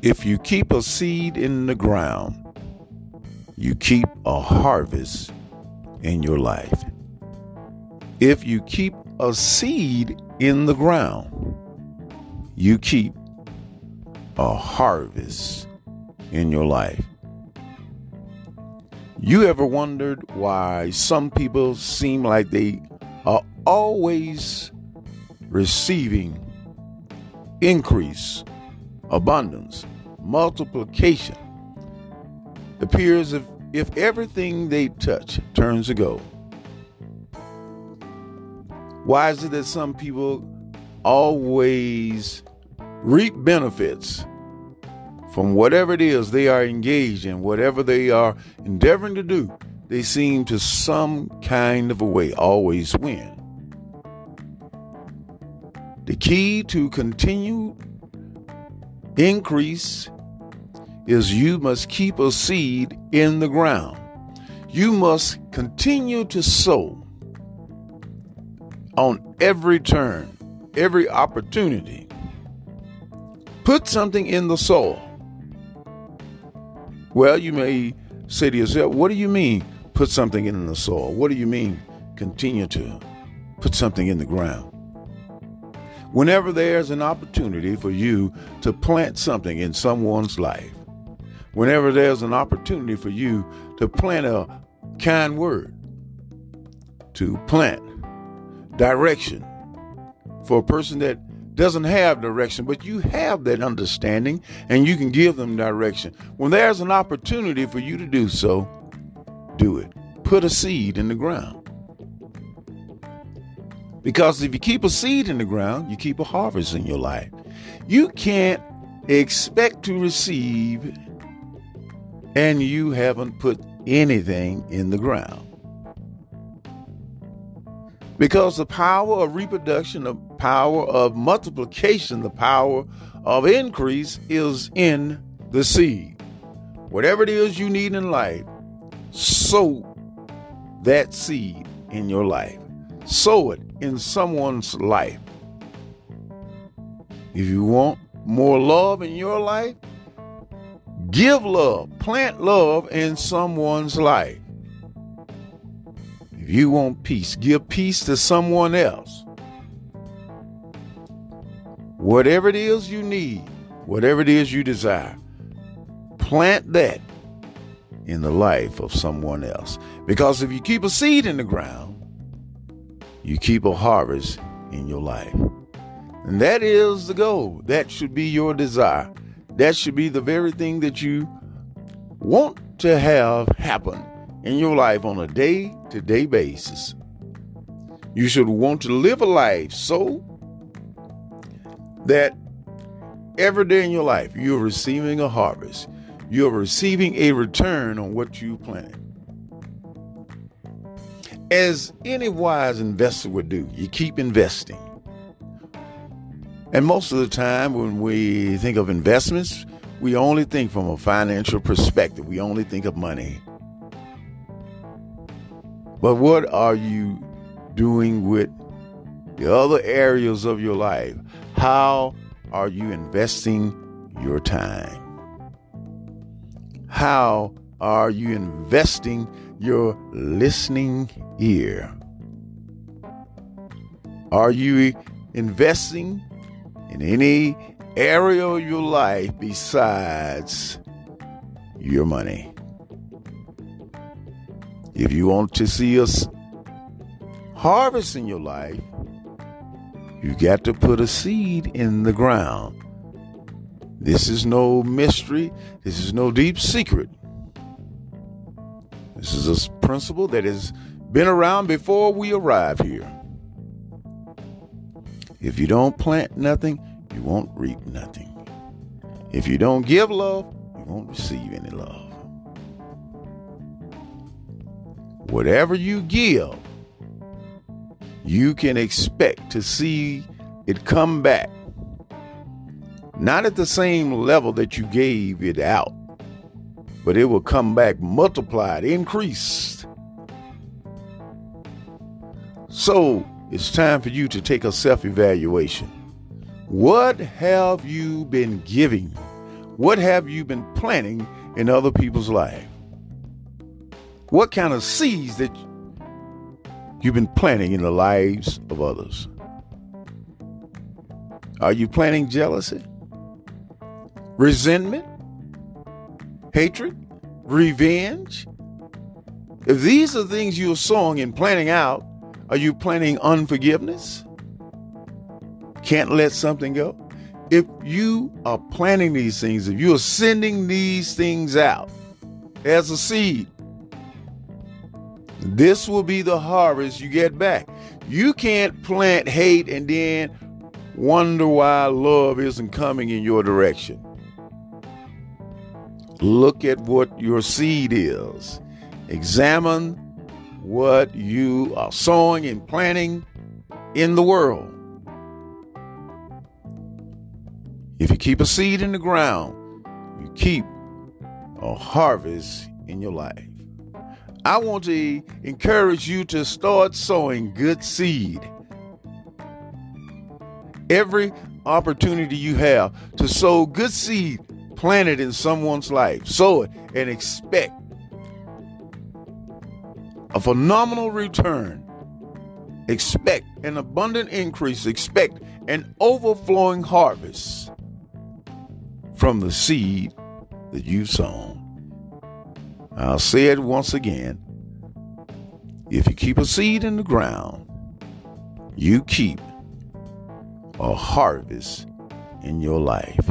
If you keep a seed in the ground, you keep a harvest in your life. If you keep a seed in the ground, you keep a harvest in your life. You ever wondered why some people seem like they are always receiving increase, abundance, multiplication? Appears if, if everything they touch turns to gold. Why is it that some people always reap benefits from whatever it is they are engaged in, whatever they are endeavoring to do, they seem to some kind of a way always win. The key to continued increase is you must keep a seed in the ground. You must continue to sow on every turn, every opportunity. Put something in the soil. Well, you may say to yourself, What do you mean put something in the soil? What do you mean continue to put something in the ground? Whenever there's an opportunity for you to plant something in someone's life, whenever there's an opportunity for you to plant a kind word, to plant direction for a person that doesn't have direction, but you have that understanding and you can give them direction. When there's an opportunity for you to do so, do it. Put a seed in the ground. Because if you keep a seed in the ground, you keep a harvest in your life. You can't expect to receive and you haven't put anything in the ground. Because the power of reproduction, the power of multiplication, the power of increase is in the seed. Whatever it is you need in life, sow that seed in your life. Sow it in someone's life. If you want more love in your life, give love, plant love in someone's life. If you want peace, give peace to someone else. Whatever it is you need, whatever it is you desire, plant that in the life of someone else. Because if you keep a seed in the ground, you keep a harvest in your life. And that is the goal. That should be your desire. That should be the very thing that you want to have happen in your life on a day to day basis. You should want to live a life so that every day in your life you're receiving a harvest. You're receiving a return on what you planted. As any wise investor would do, you keep investing. And most of the time, when we think of investments, we only think from a financial perspective. We only think of money. But what are you doing with the other areas of your life? How are you investing your time? How are you investing your listening ear? Are you investing in any area of your life besides your money? If you want to see us harvest in your life, you got to put a seed in the ground. This is no mystery. This is no deep secret. This is a principle that has been around before we arrive here. If you don't plant nothing, you won't reap nothing. If you don't give love, you won't receive any love. Whatever you give, you can expect to see it come back. Not at the same level that you gave it out, but it will come back multiplied, increased. So it's time for you to take a self evaluation. What have you been giving? What have you been planting in other people's life? What kind of seeds that you've been planting in the lives of others? Are you planting jealousy, resentment, hatred, revenge? If these are things you're sowing and planting out, are you planning unforgiveness? Can't let something go? If you are planting these things, if you are sending these things out as a seed, this will be the harvest you get back. You can't plant hate and then wonder why love isn't coming in your direction. Look at what your seed is. Examine what you are sowing and planting in the world. If you keep a seed in the ground, you keep a harvest in your life. I want to encourage you to start sowing good seed. Every opportunity you have to sow good seed plant it in someone's life, sow it and expect a phenomenal return. Expect an abundant increase. Expect an overflowing harvest from the seed that you've sown. I'll say it once again. If you keep a seed in the ground, you keep a harvest in your life.